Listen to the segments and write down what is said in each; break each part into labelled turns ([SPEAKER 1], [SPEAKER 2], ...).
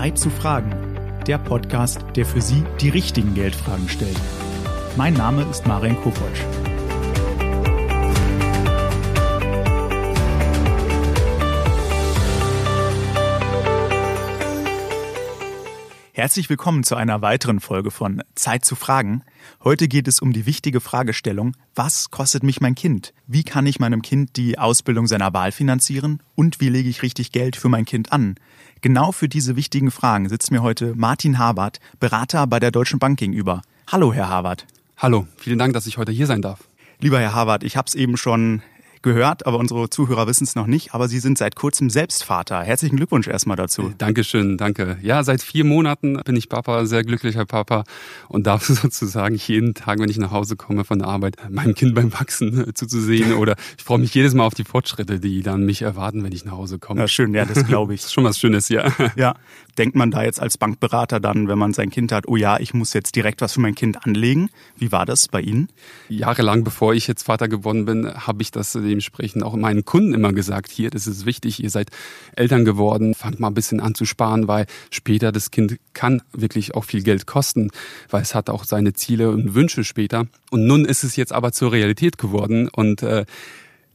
[SPEAKER 1] Zeit zu fragen. Der Podcast, der für Sie die richtigen Geldfragen stellt. Mein Name ist Marian Kopotsch. Herzlich willkommen zu einer weiteren Folge von Zeit zu fragen. Heute geht es um die wichtige Fragestellung, was kostet mich mein Kind? Wie kann ich meinem Kind die Ausbildung seiner Wahl finanzieren? Und wie lege ich richtig Geld für mein Kind an? Genau für diese wichtigen Fragen sitzt mir heute Martin Habert, Berater bei der Deutschen Bank gegenüber. Hallo, Herr Habert.
[SPEAKER 2] Hallo, vielen Dank, dass ich heute hier sein darf.
[SPEAKER 1] Lieber Herr Habert, ich habe es eben schon gehört, aber unsere Zuhörer wissen es noch nicht. Aber Sie sind seit kurzem selbst Vater. Herzlichen Glückwunsch erstmal dazu.
[SPEAKER 2] Äh, Dankeschön, danke. Ja, seit vier Monaten bin ich Papa, sehr glücklicher Papa und darf sozusagen jeden Tag, wenn ich nach Hause komme von der Arbeit, meinem Kind beim Wachsen äh, zuzusehen. Oder ich freue mich jedes Mal auf die Fortschritte, die dann mich erwarten, wenn ich nach Hause komme.
[SPEAKER 1] Ja, schön, ja, das glaube ich.
[SPEAKER 2] das ist schon was Schönes, ja.
[SPEAKER 1] Ja. Denkt man da jetzt als Bankberater dann, wenn man sein Kind hat, oh ja, ich muss jetzt direkt was für mein Kind anlegen? Wie war das bei Ihnen?
[SPEAKER 2] Jahrelang, bevor ich jetzt Vater geworden bin, habe ich das dementsprechend auch meinen Kunden immer gesagt, hier, das ist wichtig, ihr seid Eltern geworden, fangt mal ein bisschen an zu sparen, weil später das Kind kann wirklich auch viel Geld kosten, weil es hat auch seine Ziele und Wünsche später. Und nun ist es jetzt aber zur Realität geworden und äh,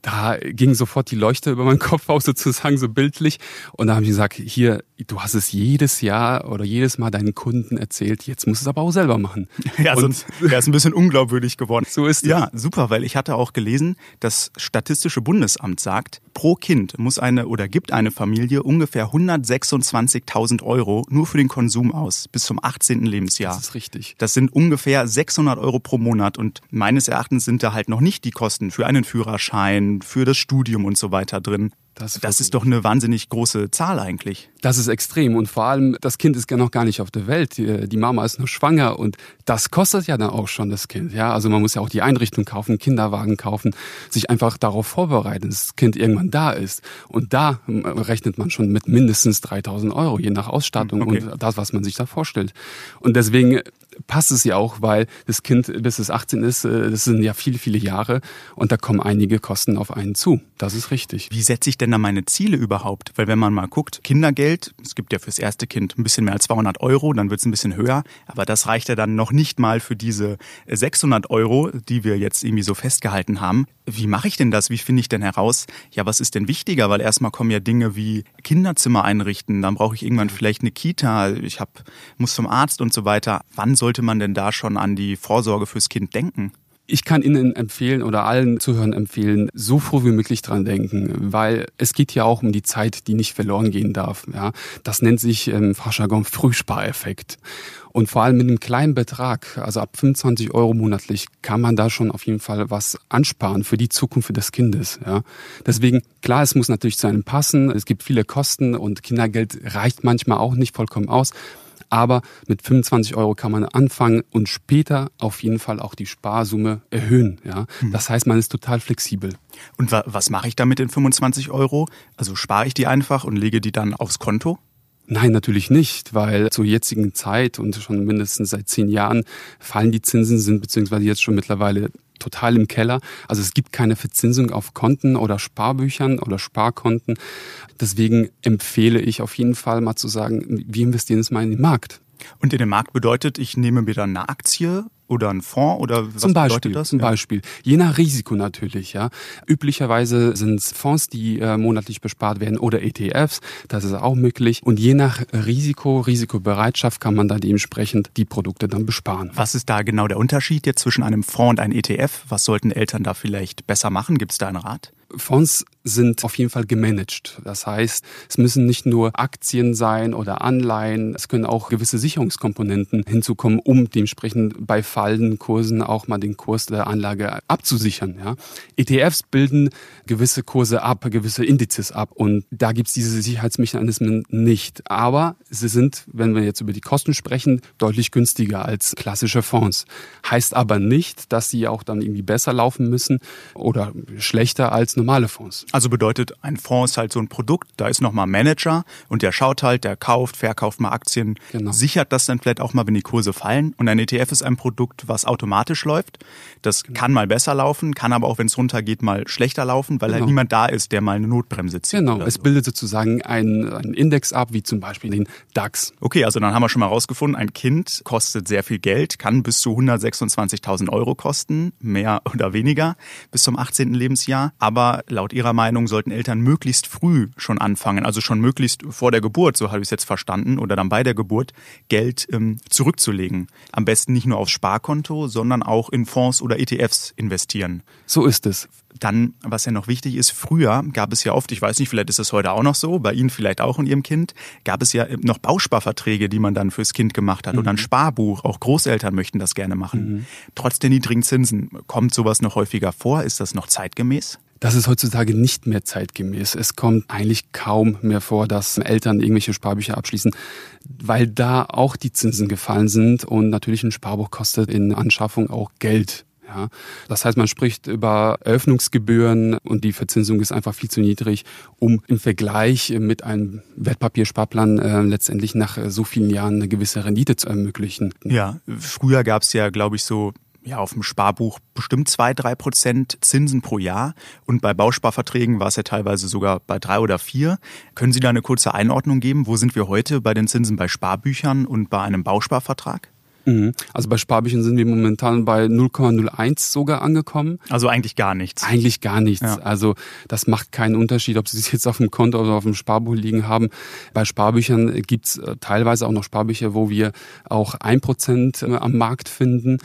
[SPEAKER 2] da ging sofort die Leuchte über meinen Kopf auf, sozusagen so bildlich. Und da habe ich gesagt, hier, du hast es jedes Jahr oder jedes Mal deinen Kunden erzählt, jetzt musst du es aber auch selber machen.
[SPEAKER 1] Ja, und sonst wäre es ein bisschen unglaubwürdig geworden.
[SPEAKER 2] So ist es.
[SPEAKER 1] Ja, super, weil ich hatte auch gelesen, das Statistische Bundesamt sagt, pro Kind muss eine oder gibt eine Familie ungefähr 126.000 Euro nur für den Konsum aus, bis zum 18. Lebensjahr.
[SPEAKER 2] Das ist richtig.
[SPEAKER 1] Das sind ungefähr 600 Euro pro Monat und meines Erachtens sind da halt noch nicht die Kosten für einen Führerschein, für das Studium und so weiter drin. Das, das ist doch eine wahnsinnig große Zahl eigentlich.
[SPEAKER 2] Das ist extrem und vor allem, das Kind ist ja noch gar nicht auf der Welt. Die Mama ist nur schwanger und das kostet ja dann auch schon das Kind. Ja, also man muss ja auch die Einrichtung kaufen, Kinderwagen kaufen, sich einfach darauf vorbereiten, dass das Kind irgendwann da ist. Und da rechnet man schon mit mindestens 3000 Euro, je nach Ausstattung okay. und das, was man sich da vorstellt. Und deswegen passt es ja auch, weil das Kind bis es 18 ist, äh, das sind ja viele, viele Jahre und da kommen einige Kosten auf einen zu. Das ist richtig.
[SPEAKER 1] Wie setze ich denn da meine Ziele überhaupt? Weil wenn man mal guckt, Kindergeld, es gibt ja fürs erste Kind ein bisschen mehr als 200 Euro, dann wird es ein bisschen höher, aber das reicht ja dann noch nicht mal für diese 600 Euro, die wir jetzt irgendwie so festgehalten haben. Wie mache ich denn das? Wie finde ich denn heraus, ja, was ist denn wichtiger? Weil erstmal kommen ja Dinge wie Kinderzimmer einrichten, dann brauche ich irgendwann vielleicht eine Kita, ich hab, muss zum Arzt und so weiter. Wann sollte man denn da schon an die Vorsorge fürs Kind denken?
[SPEAKER 2] Ich kann Ihnen empfehlen oder allen Zuhörern empfehlen, so froh wie möglich dran denken, weil es geht ja auch um die Zeit, die nicht verloren gehen darf. Ja, das nennt sich im Fachjargon Frühspareffekt. Und vor allem mit einem kleinen Betrag, also ab 25 Euro monatlich, kann man da schon auf jeden Fall was ansparen für die Zukunft des Kindes. Ja. Deswegen, klar, es muss natürlich zu einem passen. Es gibt viele Kosten und Kindergeld reicht manchmal auch nicht vollkommen aus. Aber mit 25 Euro kann man anfangen und später auf jeden Fall auch die Sparsumme erhöhen. Ja? Mhm. Das heißt, man ist total flexibel.
[SPEAKER 1] Und wa was mache ich damit in 25 Euro? Also spare ich die einfach und lege die dann aufs Konto?
[SPEAKER 2] Nein, natürlich nicht, weil zur jetzigen Zeit und schon mindestens seit zehn Jahren fallen die Zinsen, sind beziehungsweise jetzt schon mittlerweile total im Keller. Also es gibt keine Verzinsung auf Konten oder Sparbüchern oder Sparkonten. Deswegen empfehle ich auf jeden Fall mal zu sagen, wir investieren es mal in den Markt.
[SPEAKER 1] Und in den Markt bedeutet, ich nehme mir dann eine Aktie oder ein Fonds oder was
[SPEAKER 2] zum Beispiel,
[SPEAKER 1] bedeutet das?
[SPEAKER 2] Zum. Beispiel. Je nach Risiko natürlich, ja. Üblicherweise sind es Fonds, die äh, monatlich bespart werden oder ETFs. Das ist auch möglich. Und je nach Risiko, Risikobereitschaft kann man dann dementsprechend die Produkte dann besparen.
[SPEAKER 1] Was ist da genau der Unterschied jetzt zwischen einem Fonds und einem ETF? Was sollten Eltern da vielleicht besser machen? Gibt es da einen Rat?
[SPEAKER 2] Fonds sind auf jeden Fall gemanagt. Das heißt, es müssen nicht nur Aktien sein oder Anleihen, es können auch gewisse Sicherungskomponenten hinzukommen, um dementsprechend bei fallenden Kursen auch mal den Kurs der Anlage abzusichern. Ja. ETFs bilden gewisse Kurse ab, gewisse Indizes ab und da gibt's diese Sicherheitsmechanismen nicht. Aber sie sind, wenn wir jetzt über die Kosten sprechen, deutlich günstiger als klassische Fonds. Heißt aber nicht, dass sie auch dann irgendwie besser laufen müssen oder schlechter als normale Fonds.
[SPEAKER 1] Also bedeutet, ein Fonds ist halt so ein Produkt, da ist nochmal Manager und der schaut halt, der kauft, verkauft mal Aktien, genau. sichert das dann vielleicht auch mal, wenn die Kurse fallen. Und ein ETF ist ein Produkt, was automatisch läuft. Das genau. kann mal besser laufen, kann aber auch, wenn es runtergeht, mal schlechter laufen, weil halt genau. halt niemand da ist, der mal eine Notbremse zieht.
[SPEAKER 2] Genau, es so. bildet sozusagen einen, einen Index ab, wie zum Beispiel den DAX.
[SPEAKER 1] Okay, also dann haben wir schon mal rausgefunden, ein Kind kostet sehr viel Geld, kann bis zu 126.000 Euro kosten, mehr oder weniger, bis zum 18. Lebensjahr. Aber laut Ihrer Meinung Meinung sollten Eltern möglichst früh schon anfangen, also schon möglichst vor der Geburt, so habe ich es jetzt verstanden, oder dann bei der Geburt, Geld ähm, zurückzulegen. Am besten nicht nur aufs Sparkonto, sondern auch in Fonds oder ETFs investieren.
[SPEAKER 2] So ist es.
[SPEAKER 1] Dann, was ja noch wichtig ist, früher gab es ja oft, ich weiß nicht, vielleicht ist es heute auch noch so, bei Ihnen vielleicht auch und Ihrem Kind, gab es ja noch Bausparverträge, die man dann fürs Kind gemacht hat mhm. oder ein Sparbuch. Auch Großeltern möchten das gerne machen. Mhm. Trotz der niedrigen Zinsen, kommt sowas noch häufiger vor? Ist das noch zeitgemäß?
[SPEAKER 2] Das ist heutzutage nicht mehr zeitgemäß. Es kommt eigentlich kaum mehr vor, dass Eltern irgendwelche Sparbücher abschließen, weil da auch die Zinsen gefallen sind und natürlich ein Sparbuch kostet in Anschaffung auch Geld. Ja, das heißt, man spricht über Eröffnungsgebühren und die Verzinsung ist einfach viel zu niedrig, um im Vergleich mit einem Wertpapiersparplan äh, letztendlich nach so vielen Jahren eine gewisse Rendite zu ermöglichen.
[SPEAKER 1] Ja, früher gab es ja, glaube ich, so ja, auf dem Sparbuch bestimmt zwei, drei Prozent Zinsen pro Jahr. Und bei Bausparverträgen war es ja teilweise sogar bei drei oder vier. Können Sie da eine kurze Einordnung geben? Wo sind wir heute bei den Zinsen bei Sparbüchern und bei einem Bausparvertrag?
[SPEAKER 2] Mhm. Also bei Sparbüchern sind wir momentan bei 0,01 sogar angekommen.
[SPEAKER 1] Also eigentlich gar nichts.
[SPEAKER 2] Eigentlich gar nichts. Ja. Also das macht keinen Unterschied, ob Sie es jetzt auf dem Konto oder auf dem Sparbuch liegen haben. Bei Sparbüchern gibt's äh, teilweise auch noch Sparbücher, wo wir auch ein Prozent äh, am Markt finden.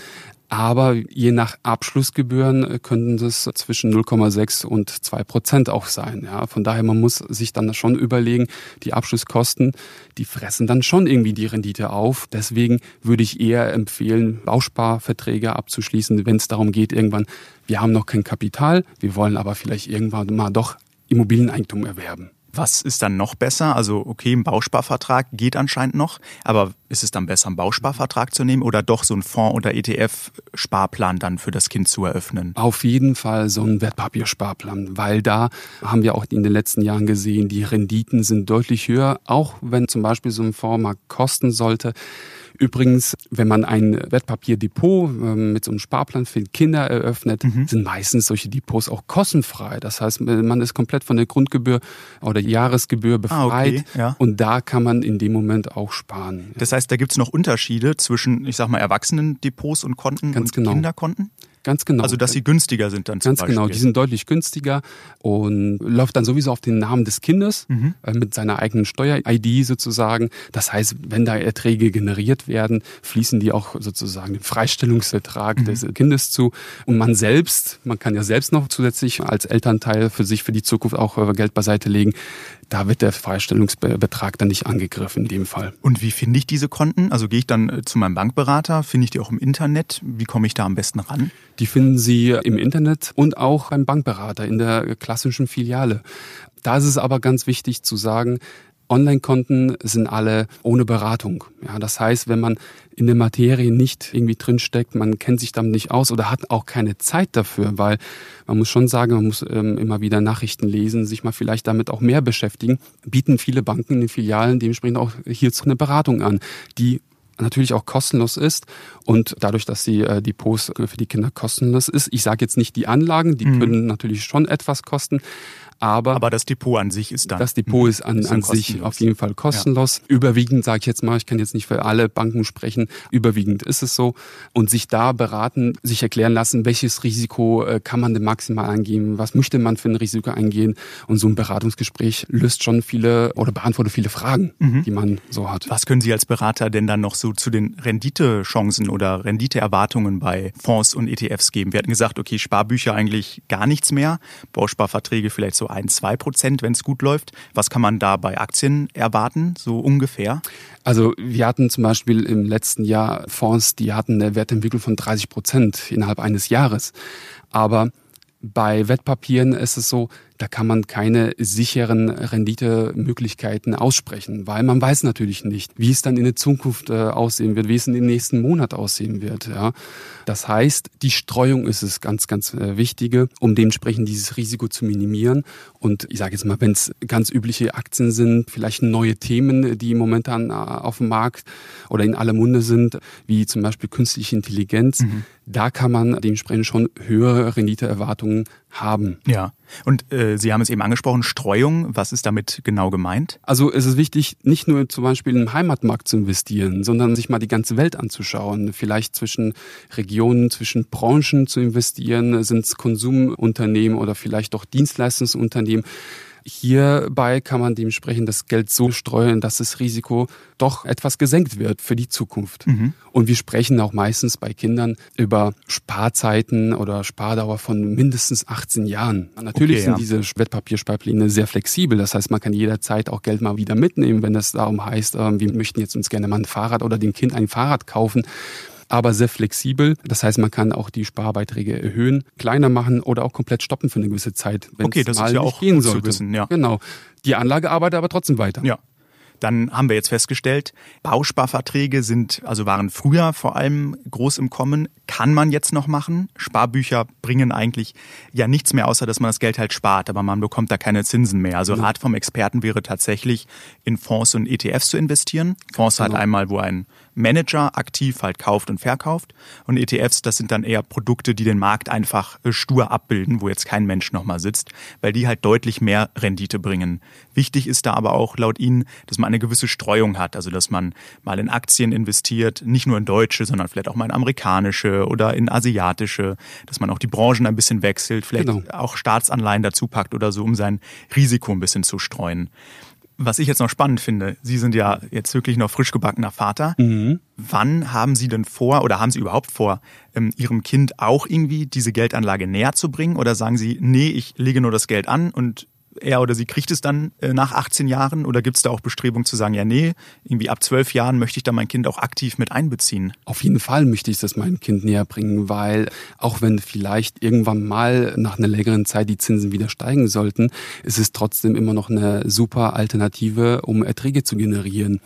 [SPEAKER 2] Aber je nach Abschlussgebühren äh, könnten das zwischen 0,6 und 2 Prozent auch sein. Ja, von daher, man muss sich dann schon überlegen, die Abschlusskosten, die fressen dann schon irgendwie die Rendite auf. Deswegen würde ich eher empfehlen, Bausparverträge abzuschließen, wenn es darum geht, irgendwann, wir haben noch kein Kapital, wir wollen aber vielleicht irgendwann mal doch Immobilieneigentum erwerben.
[SPEAKER 1] Was ist dann noch besser? Also okay, ein Bausparvertrag geht anscheinend noch, aber ist es dann besser, einen Bausparvertrag zu nehmen oder doch so einen Fonds- oder ETF-Sparplan dann für das Kind zu eröffnen?
[SPEAKER 2] Auf jeden Fall so ein Wertpapiersparplan, weil da haben wir auch in den letzten Jahren gesehen, die Renditen sind deutlich höher, auch wenn zum Beispiel so ein Fonds mal kosten sollte. Übrigens, wenn man ein Wertpapierdepot ähm, mit so einem Sparplan für Kinder eröffnet, mhm. sind meistens solche Depots auch kostenfrei. Das heißt, man ist komplett von der Grundgebühr oder Jahresgebühr befreit ah, okay, ja. und da kann man in dem Moment auch sparen.
[SPEAKER 1] Das heißt, da gibt es noch Unterschiede zwischen, ich sag mal, Erwachsenen-Depots und Konten Ganz und genau. Kinderkonten?
[SPEAKER 2] Ganz genau.
[SPEAKER 1] Also dass sie günstiger sind dann
[SPEAKER 2] zum Ganz genau. Beispiel. genau, die sind deutlich günstiger und läuft dann sowieso auf den Namen des Kindes mhm. äh, mit seiner eigenen Steuer-ID sozusagen. Das heißt, wenn da Erträge generiert werden, fließen die auch sozusagen dem Freistellungsertrag mhm. des Kindes zu. Und man selbst, man kann ja selbst noch zusätzlich als Elternteil für sich für die Zukunft auch äh, Geld beiseite legen da wird der Freistellungsbetrag dann nicht angegriffen in dem Fall.
[SPEAKER 1] Und wie finde ich diese Konten? Also gehe ich dann äh, zu meinem Bankberater? Finde ich die auch im Internet? Wie komme ich da am besten ran?
[SPEAKER 2] Die finden Sie im Internet und auch beim Bankberater in der klassischen Filiale. Da ist es aber ganz wichtig zu sagen, Online-Konten sind alle ohne Beratung. Ja, das heißt, wenn man in der Materie nicht irgendwie drinsteckt, man kennt sich damit nicht aus oder hat auch keine Zeit dafür, weil man muss schon sagen, man muss ähm, immer wieder Nachrichten lesen, sich mal vielleicht damit auch mehr beschäftigen, bieten viele Banken in den Filialen dementsprechend auch hierzu eine Beratung an, die natürlich auch kostenlos ist und dadurch, dass die äh, Depots für die Kinder kostenlos ist. Ich sage jetzt nicht die Anlagen, die mhm. können natürlich schon etwas kosten, aber,
[SPEAKER 1] aber das Depot an sich ist dann.
[SPEAKER 2] Das Depot ist an, ist an sich auf jeden Fall kostenlos. Ja. Überwiegend sage ich jetzt mal, ich kann jetzt nicht für alle Banken sprechen, überwiegend ist es so. Und sich da beraten, sich erklären lassen, welches Risiko äh, kann man denn maximal eingehen, was möchte man für ein Risiko eingehen. Und so ein Beratungsgespräch löst schon viele oder beantwortet viele Fragen, mhm. die man so hat.
[SPEAKER 1] Was können Sie als Berater denn dann noch so zu den Renditechancen oder Renditeerwartungen bei Fonds und ETFs geben? Wir hatten gesagt, okay, Sparbücher eigentlich gar nichts mehr, Bausparverträge vielleicht so ein, zwei Prozent, wenn es gut läuft. Was kann man da bei Aktien erwarten, so ungefähr?
[SPEAKER 2] Also wir hatten zum Beispiel im letzten Jahr Fonds, die hatten eine Wertentwicklung von 30 Prozent innerhalb eines Jahres. Aber bei Wettpapieren ist es so, da kann man keine sicheren Renditemöglichkeiten aussprechen, weil man weiß natürlich nicht, wie es dann in der Zukunft äh, aussehen wird, wie es in den nächsten Monat aussehen wird. Ja. Das heißt, die Streuung ist es ganz, ganz äh, wichtige, um dementsprechend dieses Risiko zu minimieren. Und ich sage jetzt mal, wenn es ganz übliche Aktien sind, vielleicht neue Themen, die momentan äh, auf dem Markt oder in aller Munde sind, wie zum Beispiel künstliche Intelligenz, mhm. da kann man dementsprechend schon höhere Renditeerwartungen haben.
[SPEAKER 1] Ja. Und äh, Sie haben es eben angesprochen, Streuung, was ist damit genau gemeint?
[SPEAKER 2] Also es ist wichtig, nicht nur zum Beispiel im Heimatmarkt zu investieren, sondern sich mal die ganze Welt anzuschauen. Vielleicht zwischen Regionen, zwischen Branchen zu investieren, sind es Konsumunternehmen oder vielleicht auch Dienstleistungsunternehmen. Hierbei kann man dementsprechend das Geld so streuen, dass das Risiko doch etwas gesenkt wird für die Zukunft. Mhm. Und wir sprechen auch meistens bei Kindern über Sparzeiten oder Spardauer von mindestens 18 Jahren. Natürlich okay, sind ja. diese Wertpapiersparpläne sehr flexibel. Das heißt, man kann jederzeit auch Geld mal wieder mitnehmen, wenn es darum heißt, ähm, wir möchten jetzt uns gerne mal ein Fahrrad oder dem Kind ein Fahrrad kaufen aber sehr flexibel. Das heißt, man kann auch die Sparbeiträge erhöhen, kleiner machen oder auch komplett stoppen für eine gewisse Zeit,
[SPEAKER 1] wenn okay, das mal ist ja auch gehen sollte. Zu wissen, ja.
[SPEAKER 2] Genau. Die Anlage arbeitet aber trotzdem weiter.
[SPEAKER 1] Ja. Dann haben wir jetzt festgestellt, Bausparverträge sind, also waren früher vor allem groß im Kommen. Kann man jetzt noch machen? Sparbücher bringen eigentlich ja nichts mehr, außer dass man das Geld halt spart, aber man bekommt da keine Zinsen mehr. Also Rat vom Experten wäre tatsächlich in Fonds und ETFs zu investieren. Fonds halt einmal, wo ein Manager aktiv halt kauft und verkauft. Und ETFs, das sind dann eher Produkte, die den Markt einfach äh, stur abbilden, wo jetzt kein Mensch nochmal sitzt, weil die halt deutlich mehr Rendite bringen. Wichtig ist da aber auch laut Ihnen, dass man eine gewisse Streuung hat, also dass man mal in Aktien investiert, nicht nur in deutsche, sondern vielleicht auch mal in amerikanische oder in asiatische, dass man auch die Branchen ein bisschen wechselt, vielleicht genau. auch Staatsanleihen dazu packt oder so, um sein Risiko ein bisschen zu streuen. Was ich jetzt noch spannend finde, Sie sind ja jetzt wirklich noch frisch gebackener Vater. Mhm. Wann haben Sie denn vor oder haben Sie überhaupt vor, ähm, Ihrem Kind auch irgendwie diese Geldanlage näher zu bringen? Oder sagen Sie, nee, ich lege nur das Geld an und er oder sie kriegt es dann äh, nach 18 Jahren oder gibt es da auch Bestrebungen zu sagen, ja, nee, irgendwie ab 12 Jahren möchte ich da mein Kind auch aktiv mit einbeziehen?
[SPEAKER 2] Auf jeden Fall möchte ich das meinem Kind näher bringen, weil auch wenn vielleicht irgendwann mal nach einer längeren Zeit die Zinsen wieder steigen sollten, ist es trotzdem immer noch eine super Alternative, um Erträge zu generieren.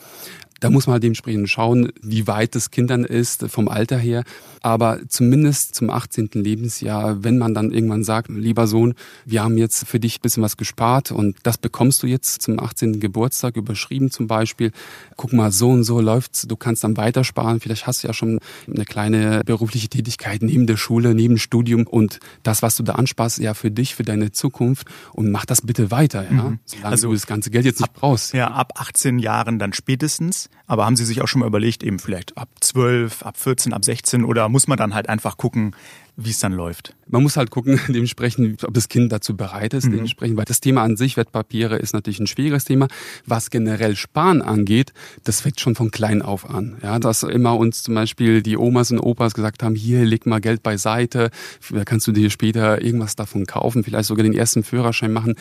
[SPEAKER 2] Da muss man halt dementsprechend schauen, wie weit das Kind dann ist vom Alter her. Aber zumindest zum 18. Lebensjahr, wenn man dann irgendwann sagt, lieber Sohn, wir haben jetzt für dich ein bisschen was gespart und das bekommst du jetzt zum 18. Geburtstag überschrieben zum Beispiel. Guck mal, so und so läuft's. Du kannst dann weitersparen. Vielleicht hast du ja schon eine kleine berufliche Tätigkeit neben der Schule, neben dem Studium und das, was du da ansparst, ja für dich, für deine Zukunft und mach das bitte weiter, ja. Mhm. Solange also, du das ganze Geld jetzt nicht ab, brauchst.
[SPEAKER 1] Ja, ab 18 Jahren dann spätestens. Aber haben Sie sich auch schon mal überlegt, eben vielleicht ab 12, ab 14, ab 16 oder muss man dann halt einfach gucken, wie es dann läuft.
[SPEAKER 2] Man muss halt gucken, dementsprechend, ob das Kind dazu bereit ist, mhm. dementsprechend, weil das Thema an sich, Wertpapiere, ist natürlich ein schwieriges Thema. Was generell Sparen angeht, das fängt schon von klein auf an. Ja, dass immer uns zum Beispiel die Omas und Opas gesagt haben, hier, leg mal Geld beiseite, da kannst du dir später irgendwas davon kaufen, vielleicht sogar den ersten Führerschein machen.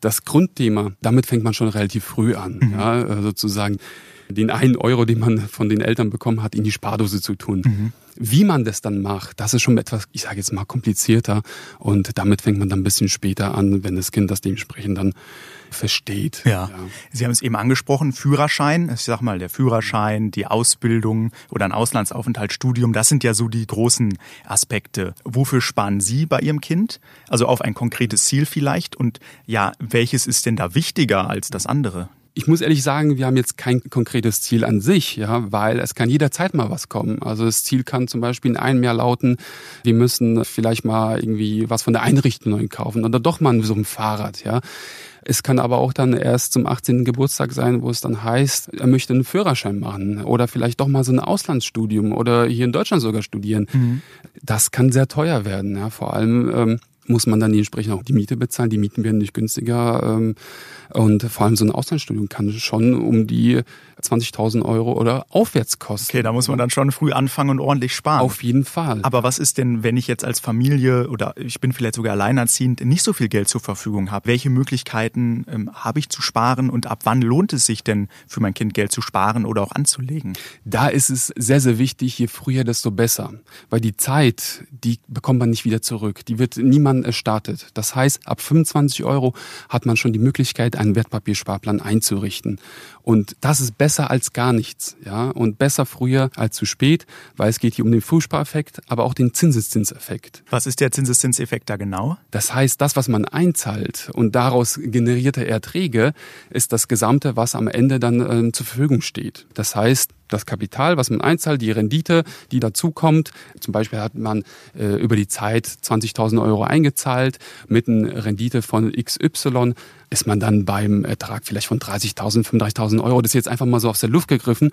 [SPEAKER 2] Das Grundthema, damit fängt man schon relativ früh an, mhm. ja, sozusagen den einen Euro, den man von den Eltern bekommen hat, in die Spardose zu tun. Mhm. Wie man das dann macht, das ist schon etwas, ich sage jetzt mal, komplizierter. Und damit fängt man dann ein bisschen später an, wenn das Kind das dementsprechend dann versteht.
[SPEAKER 1] Ja. ja. Sie haben es eben angesprochen, Führerschein. Ich sag mal, der Führerschein, die Ausbildung oder ein Auslandsaufenthalt, Studium, das sind ja so die großen Aspekte. Wofür sparen Sie bei Ihrem Kind? Also auf ein konkretes Ziel vielleicht. Und ja, welches ist denn da wichtiger als das andere?
[SPEAKER 2] Ich muss ehrlich sagen, wir haben jetzt kein konkretes Ziel an sich, ja, weil es kann jederzeit mal was kommen. Also das Ziel kann zum Beispiel in einem Jahr lauten, wir müssen vielleicht mal irgendwie was von der Einrichtung neu kaufen oder doch mal so ein Fahrrad, ja. Es kann aber auch dann erst zum 18. Geburtstag sein, wo es dann heißt, er möchte einen Führerschein machen oder vielleicht doch mal so ein Auslandsstudium oder hier in Deutschland sogar studieren. Mhm. Das kann sehr teuer werden, ja. Vor allem ähm, muss man dann entsprechend auch die Miete bezahlen. Die Mieten werden nicht günstiger. Ähm, und vor allem so ein Auslandsstudium kann schon um die 20.000 Euro oder aufwärts kosten.
[SPEAKER 1] Okay, da muss man dann schon früh anfangen und ordentlich sparen.
[SPEAKER 2] Auf jeden Fall.
[SPEAKER 1] Aber was ist denn, wenn ich jetzt als Familie oder ich bin vielleicht sogar alleinerziehend nicht so viel Geld zur Verfügung habe? Welche Möglichkeiten ähm, habe ich zu sparen und ab wann lohnt es sich denn für mein Kind Geld zu sparen oder auch anzulegen?
[SPEAKER 2] Da ist es sehr, sehr wichtig, je früher, desto besser. Weil die Zeit, die bekommt man nicht wieder zurück. Die wird niemand man startet. Das heißt, ab 25 Euro hat man schon die Möglichkeit, einen Wertpapiersparplan einzurichten. Und das ist besser als gar nichts, ja, und besser früher als zu spät, weil es geht hier um den Frühspareffekt, aber auch den Zinseszinseffekt.
[SPEAKER 1] Was ist der Zinseszinseffekt da genau?
[SPEAKER 2] Das heißt, das, was man einzahlt und daraus generierte Erträge, ist das Gesamte, was am Ende dann äh, zur Verfügung steht. Das heißt, das Kapital, was man einzahlt, die Rendite, die dazukommt. Zum Beispiel hat man äh, über die Zeit 20.000 Euro eingezahlt mit einer Rendite von XY, ist man dann beim Ertrag vielleicht von 30.000, 35.000 Euro. Das ist jetzt einfach mal so aus der Luft gegriffen.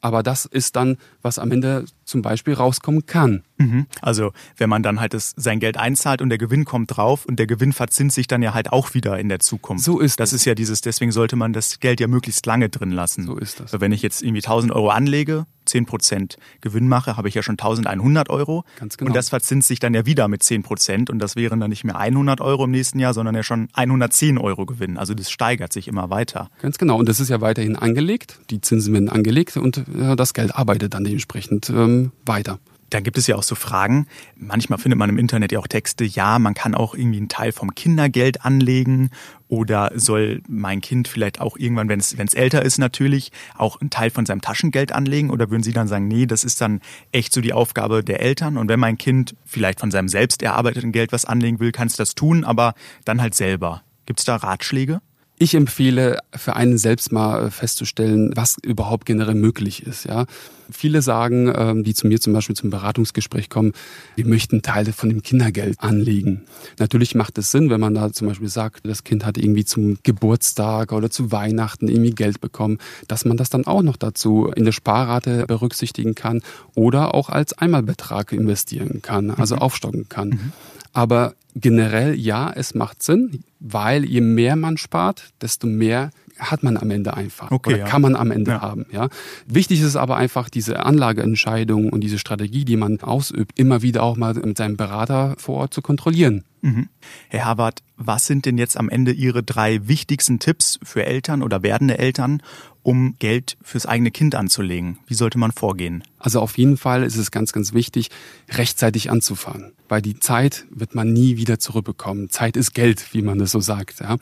[SPEAKER 2] Aber das ist dann, was am Ende zum Beispiel rauskommen kann.
[SPEAKER 1] Mhm. Also wenn man dann halt das, sein Geld einzahlt und der Gewinn kommt drauf und der Gewinn verzinst sich dann ja halt auch wieder in der Zukunft.
[SPEAKER 2] So ist
[SPEAKER 1] das. Das ist ja dieses, deswegen sollte man das Geld ja möglichst lange drin lassen.
[SPEAKER 2] So ist das.
[SPEAKER 1] Wenn ich jetzt irgendwie 1000 Euro anlege, 10 Prozent Gewinn mache, habe ich ja schon 1100 Euro.
[SPEAKER 2] Ganz genau.
[SPEAKER 1] Und das verzinst sich dann ja wieder mit 10 Prozent und das wären dann nicht mehr 100 Euro im nächsten Jahr, sondern ja schon 110 Euro Gewinn. Also das steigert sich immer weiter.
[SPEAKER 2] Ganz genau. Und das ist ja weiterhin angelegt. Die Zinsen werden angelegt und äh, das Geld arbeitet dann dementsprechend ähm, weiter.
[SPEAKER 1] Dann gibt es ja auch so Fragen. Manchmal findet man im Internet ja auch Texte, ja, man kann auch irgendwie einen Teil vom Kindergeld anlegen oder soll mein Kind vielleicht auch irgendwann, wenn es, wenn es älter ist natürlich, auch einen Teil von seinem Taschengeld anlegen oder würden Sie dann sagen, nee, das ist dann echt so die Aufgabe der Eltern und wenn mein Kind vielleicht von seinem selbst erarbeiteten Geld was anlegen will, kann es das tun, aber dann halt selber. Gibt es da Ratschläge?
[SPEAKER 2] Ich empfehle für einen selbst mal äh, festzustellen, was überhaupt generell möglich ist. Ja, viele sagen, ähm, die zu mir zum Beispiel zum Beratungsgespräch kommen, wir möchten Teile von dem Kindergeld anlegen. Natürlich macht es Sinn, wenn man da zum Beispiel sagt, das Kind hat irgendwie zum Geburtstag oder zu Weihnachten irgendwie Geld bekommen, dass man das dann auch noch dazu in der Sparrate berücksichtigen kann oder auch als Einmalbetrag investieren kann, also mhm. aufstocken kann. Mhm. Aber generell ja, es macht Sinn, weil je mehr man spart, desto mehr hat man am Ende einfach
[SPEAKER 1] okay,
[SPEAKER 2] oder
[SPEAKER 1] ja.
[SPEAKER 2] kann man am Ende ja. haben. Ja, wichtig ist aber einfach diese Anlageentscheidung und diese Strategie, die man ausübt, immer wieder auch mal mit seinem Berater vor Ort zu kontrollieren.
[SPEAKER 1] Mhm. Herr Harvard, was sind denn jetzt am Ende Ihre drei wichtigsten Tipps für Eltern oder werdende Eltern, um Geld fürs eigene Kind anzulegen? Wie sollte man vorgehen?
[SPEAKER 2] Also auf jeden Fall ist es ganz, ganz wichtig, rechtzeitig anzufangen. Weil die Zeit wird man nie wieder zurückbekommen. Zeit ist Geld, wie man das so sagt. Ja.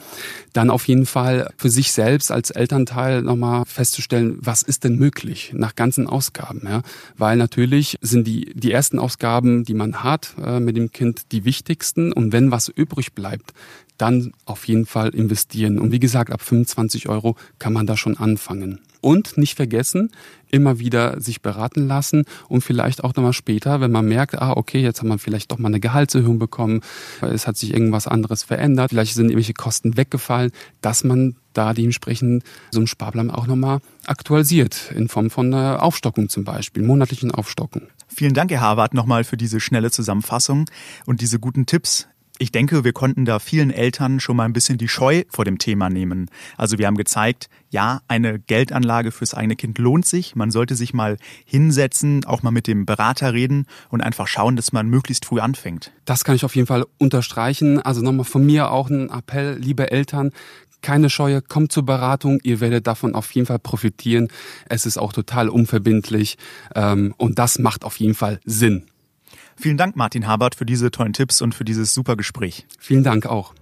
[SPEAKER 2] Dann auf jeden Fall für sich selbst als Elternteil nochmal festzustellen, was ist denn möglich nach ganzen Ausgaben. Ja. Weil natürlich sind die, die ersten Ausgaben, die man hat äh, mit dem Kind, die wichtigsten. Und wenn was übrig bleibt, dann auf jeden Fall investieren. Und wie gesagt, ab 25 Euro kann man da schon anfangen. Und nicht vergessen, immer wieder sich beraten lassen und vielleicht auch nochmal später, wenn man merkt, ah, okay, jetzt hat man vielleicht doch mal eine Gehaltserhöhung bekommen, es hat sich irgendwas anderes verändert, vielleicht sind irgendwelche Kosten weggefallen, dass man da dementsprechend so einen Sparplan auch nochmal aktualisiert, in Form von einer Aufstockung zum Beispiel, monatlichen Aufstockung.
[SPEAKER 1] Vielen Dank, Herr Harvard, nochmal für diese schnelle Zusammenfassung und diese guten Tipps. Ich denke, wir konnten da vielen Eltern schon mal ein bisschen die Scheu vor dem Thema nehmen. Also wir haben gezeigt, ja, eine Geldanlage fürs eigene Kind lohnt sich. Man sollte sich mal hinsetzen, auch mal mit dem Berater reden und einfach schauen, dass man möglichst früh anfängt.
[SPEAKER 2] Das kann ich auf jeden Fall unterstreichen. Also nochmal von mir auch ein Appell, liebe Eltern, keine Scheue, kommt zur Beratung, ihr werdet davon auf jeden Fall profitieren. Es ist auch total unverbindlich ähm, und das macht auf jeden Fall Sinn.
[SPEAKER 1] Vielen Dank, Martin Habert, für diese tollen Tipps und für dieses super Gespräch.
[SPEAKER 2] Vielen Dank auch.